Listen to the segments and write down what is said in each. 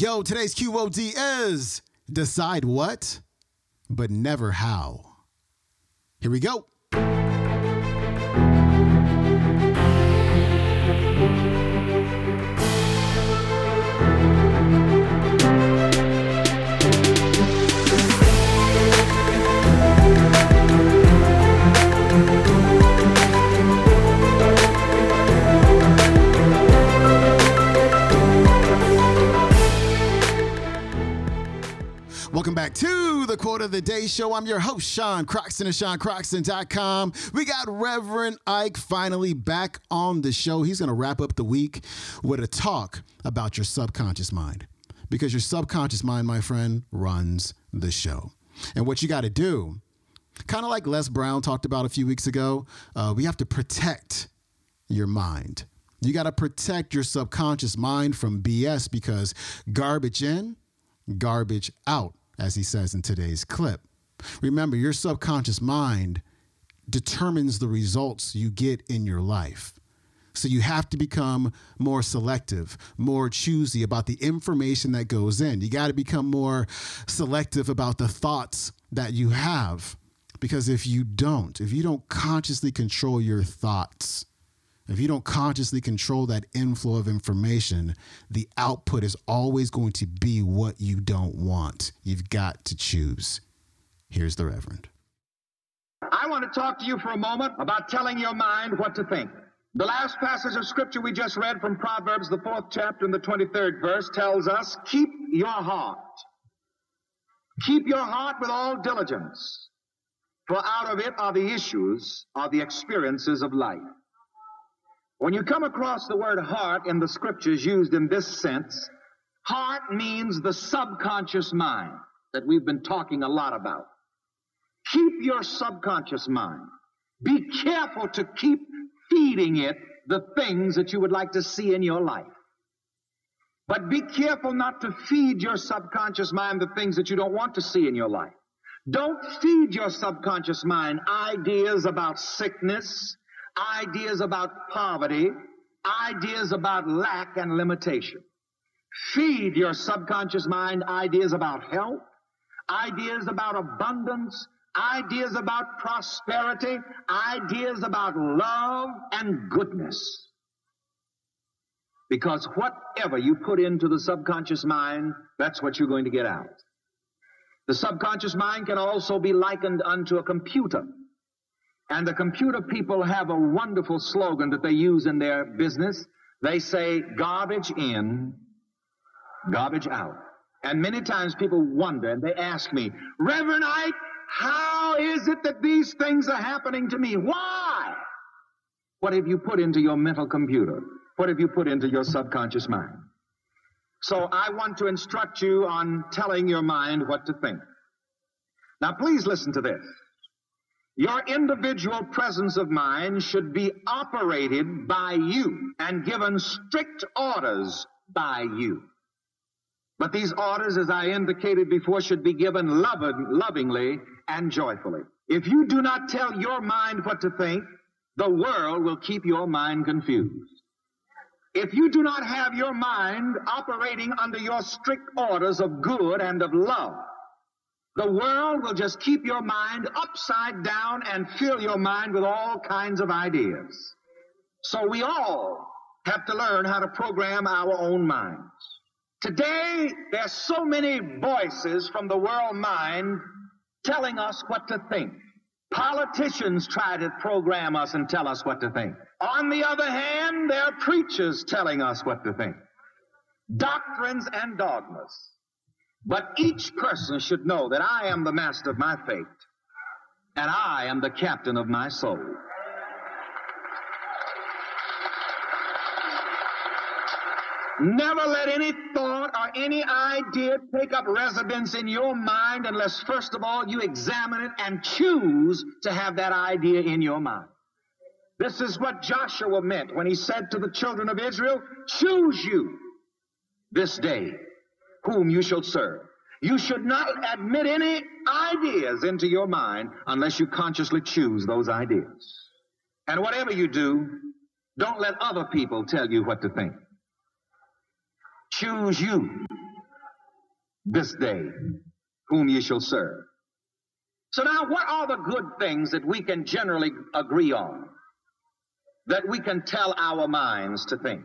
Yo, today's QOD is decide what, but never how. Here we go. The Quote of the Day Show. I'm your host, Sean Croxton of SeanCroxton.com. We got Reverend Ike finally back on the show. He's going to wrap up the week with a talk about your subconscious mind. Because your subconscious mind, my friend, runs the show. And what you got to do, kind of like Les Brown talked about a few weeks ago, uh, we have to protect your mind. You got to protect your subconscious mind from BS because garbage in, garbage out, as he says in today's clip. Remember, your subconscious mind determines the results you get in your life. So you have to become more selective, more choosy about the information that goes in. You got to become more selective about the thoughts that you have. Because if you don't, if you don't consciously control your thoughts, if you don't consciously control that inflow of information, the output is always going to be what you don't want. You've got to choose. Here's the Reverend. I want to talk to you for a moment about telling your mind what to think. The last passage of scripture we just read from Proverbs, the fourth chapter and the 23rd verse, tells us, Keep your heart. Keep your heart with all diligence, for out of it are the issues of the experiences of life. When you come across the word heart in the scriptures used in this sense, heart means the subconscious mind that we've been talking a lot about. Keep your subconscious mind. Be careful to keep feeding it the things that you would like to see in your life. But be careful not to feed your subconscious mind the things that you don't want to see in your life. Don't feed your subconscious mind ideas about sickness, ideas about poverty, ideas about lack and limitation. Feed your subconscious mind ideas about health, ideas about abundance, ideas about prosperity, ideas about love and goodness. Because whatever you put into the subconscious mind, that's what you're going to get out. The subconscious mind can also be likened unto a computer. And the computer people have a wonderful slogan that they use in their business. They say, garbage in, garbage out. And many times people wonder and they ask me, Reverend Ike, how is it that these things are happening to me? Why? What have you put into your mental computer? What have you put into your subconscious mind? So I want to instruct you on telling your mind what to think. Now please listen to this. Your individual presence of mind should be operated by you and given strict orders by you. But these orders, as I indicated before, should be given loving, lovingly and joyfully. If you do not tell your mind what to think, the world will keep your mind confused. If you do not have your mind operating under your strict orders of good and of love, the world will just keep your mind upside down and fill your mind with all kinds of ideas. So we all have to learn how to program our own minds. Today, there's so many voices from the world mind telling us what to think. Politicians try to program us and tell us what to think. On the other hand, there are preachers telling us what to think. Doctrines and dogmas. But each person should know that I am the master of my fate and I am the captain of my soul. Never let any thought or any idea take up residence in your mind unless, first of all, you examine it and choose to have that idea in your mind. This is what Joshua meant when he said to the children of Israel, Choose you this day whom you shall serve. You should not admit any ideas into your mind unless you consciously choose those ideas. And whatever you do, don't let other people tell you what to think. Choose you. this day whom ye shall serve. So now, what are the good things that we can generally agree on? That we can tell our minds to think?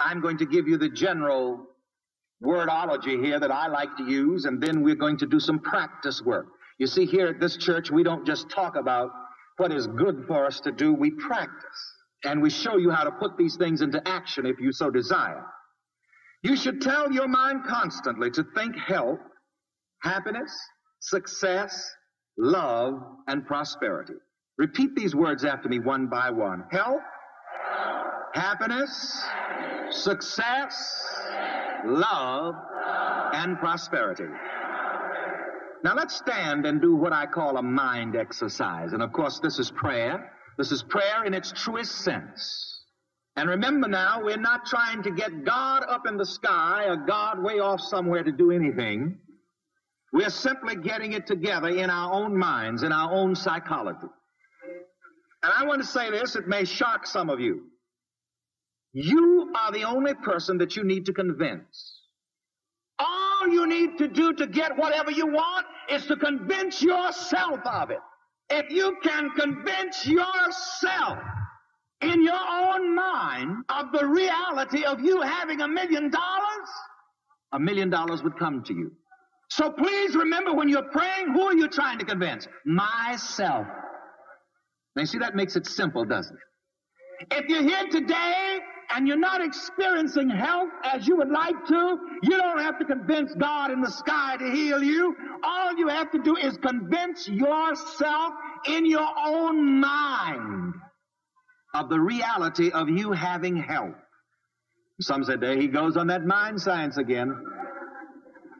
I'm going to give you the general wordology here that I like to use, and then we're going to do some practice work. You see, here at this church, we don't just talk about what is good for us to do, we practice. And we show you how to put these things into action if you so desire. You should tell your mind constantly to think health, happiness, success, love, and prosperity. Repeat these words after me one by one. Health, happiness, success, love, and prosperity. Now let's stand and do what I call a mind exercise. And of course, this is prayer. This is prayer in its truest sense. And remember now, we're not trying to get God up in the sky or God way off somewhere to do anything. We're simply getting it together in our own minds, in our own psychology. And I want to say this, it may shock some of you. You are the only person that you need to convince. All you need to do to get whatever you want is to convince yourself of it. If you can convince yourself in your own mind of the reality of you having a million dollars, a million dollars would come to you. So please remember when you're praying, who are you trying to convince? Myself. Now, you see, that makes it simple, doesn't it? If you're here today and you're not experiencing health as you would like to, you don't have to convince God in the sky to heal you. All you have to do is convince yourself in your own mind of the reality of you having health. Some said, there he goes on that mind science again.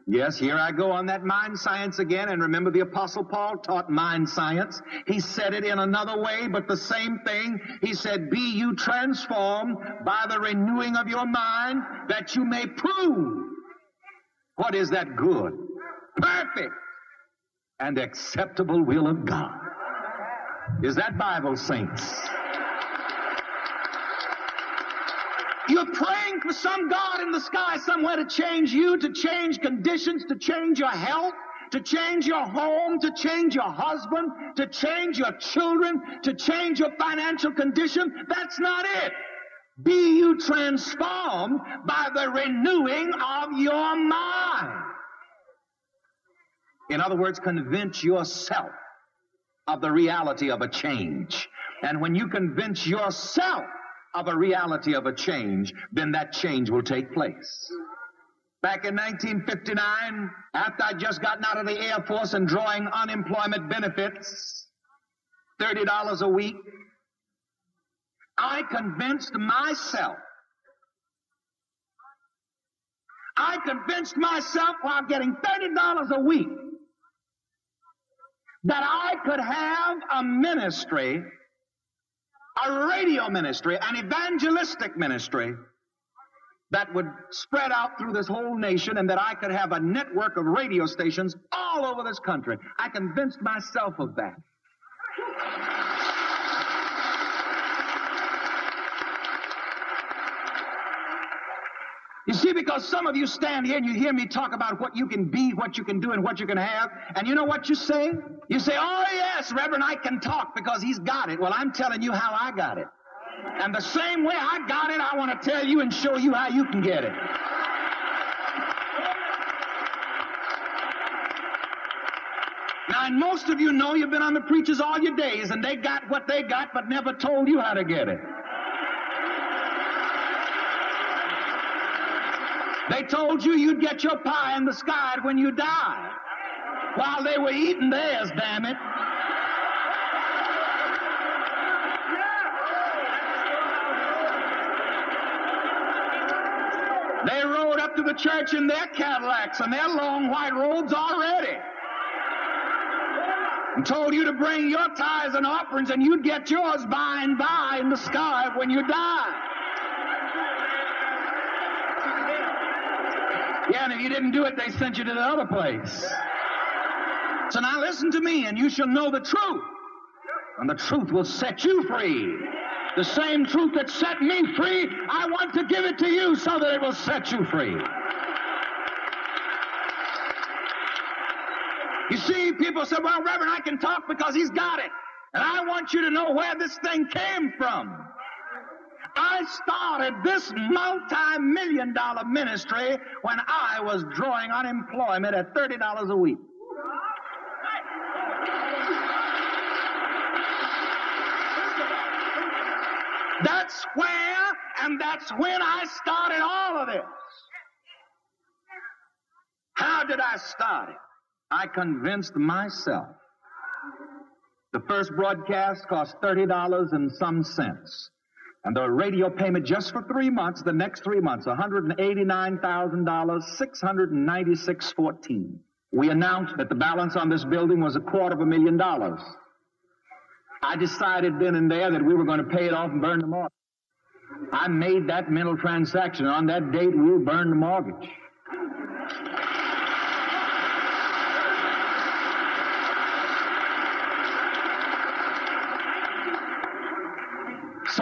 Yes, here I go on that mind science again. And remember, the Apostle Paul taught mind science. He said it in another way, but the same thing. He said, Be you transformed by the renewing of your mind, that you may prove what is that good, perfect, and acceptable will of God. Is that Bible, saints? You're praying for some God in the sky somewhere to change you, to change conditions, to change your health, to change your home, to change your husband, to change your children, to change your financial condition. That's not it. Be you transformed by the renewing of your mind. In other words, convince yourself of the reality of a change. And when you convince yourself of a reality of a change, then that change will take place. Back in 1959, after I'd just gotten out of the Air Force and drawing unemployment benefits, $30 a week, I convinced myself, I convinced myself while getting $30 a week that I could have a ministry a radio ministry, an evangelistic ministry that would spread out through this whole nation and that I could have a network of radio stations all over this country. I convinced myself of that. You see, because some of you stand here and you hear me talk about what you can be, what you can do, and what you can have, and you know what you say? You say, oh yes, Reverend, Ike can talk because he's got it. Well, I'm telling you how I got it. And the same way I got it, I want to tell you and show you how you can get it. Now, most of you know you've been on the preachers all your days, and they got what they got, but never told you how to get it. They told you you'd get your pie in the sky when you die. While they were eating theirs, damn it. They rode up to the church in their Cadillacs and their long white robes already. And told you to bring your tithes and offerings and you'd get yours by and by in the sky when you die. Yeah, and if you didn't do it, they sent you to the other place. So now listen to me, and you shall know the truth. And the truth will set you free. The same truth that set me free, I want to give it to you so that it will set you free. You see, people said, Well, Reverend, Ike can talk because he's got it. And I want you to know where this thing came from. I started this multi-million dollar ministry when I was drawing unemployment at $30 a week. That's where and that's when I started all of this. How did I start it? I convinced myself. The first broadcast cost $30 and some cents. And the radio payment just for three months, the next three months, $189,000, $696.14. We announced that the balance on this building was a quarter of a million dollars. I decided then and there that we were going to pay it off and burn the mortgage. I made that mental transaction. On that date, we'll burn the mortgage.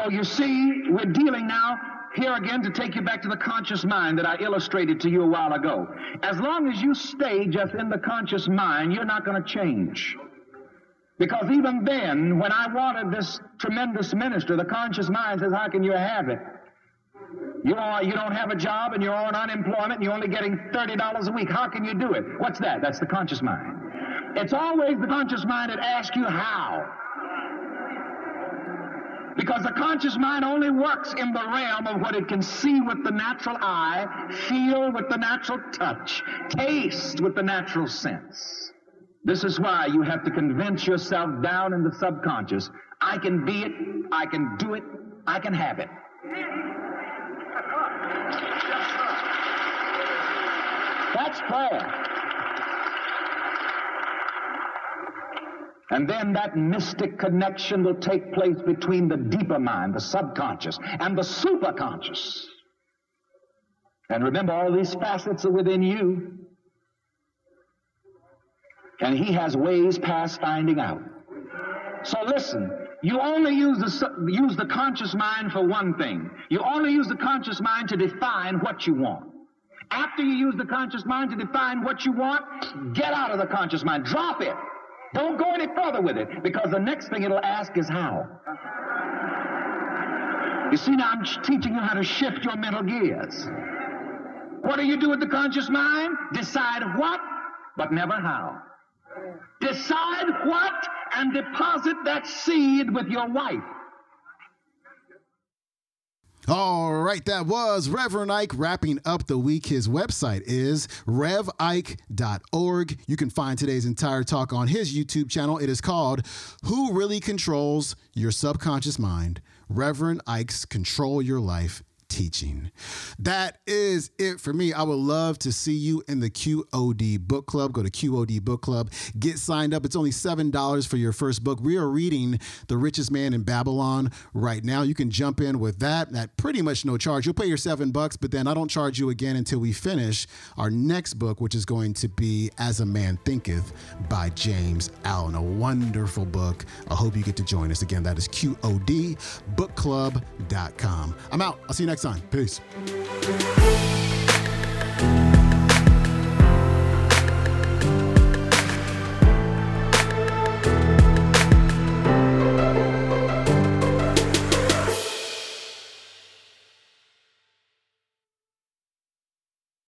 So you see, we're dealing now here again to take you back to the conscious mind that I illustrated to you a while ago. As long as you stay just in the conscious mind, you're not going to change. Because even then, when I wanted this tremendous minister, the conscious mind says, How can you have it? You, are, you don't have a job and you're on unemployment and you're only getting $30 a week. How can you do it? What's that? That's the conscious mind. It's always the conscious mind that asks you how. Because the conscious mind only works in the realm of what it can see with the natural eye, feel with the natural touch, taste with the natural sense. This is why you have to convince yourself down in the subconscious I can be it, I can do it, I can have it. That's prayer. And then that mystic connection will take place between the deeper mind, the subconscious, and the superconscious. And remember, all these facets are within you. And he has ways past finding out. So listen, you only use the, use the conscious mind for one thing. You only use the conscious mind to define what you want. After you use the conscious mind to define what you want, get out of the conscious mind. Drop it. Don't go any further with it because the next thing it'll ask is how. You see, now I'm teaching you how to shift your mental gears. What do you do with the conscious mind? Decide what, but never how. Decide what and deposit that seed with your wife. All right, that was Reverend Ike wrapping up the week. His website is revike.org. You can find today's entire talk on his YouTube channel. It is called Who Really Controls Your Subconscious Mind? Reverend Ike's Control Your Life teaching. That is it for me. I would love to see you in the QOD Book Club. Go to QOD Book Club, get signed up. It's only $7 for your first book. We are reading The Richest Man in Babylon right now. You can jump in with that at pretty much no charge. You'll pay your 7 bucks, but then I don't charge you again until we finish our next book, which is going to be As a Man Thinketh by James Allen. A wonderful book. I hope you get to join us again. That is QODbookclub.com. I'm out. I'll see you next Peace.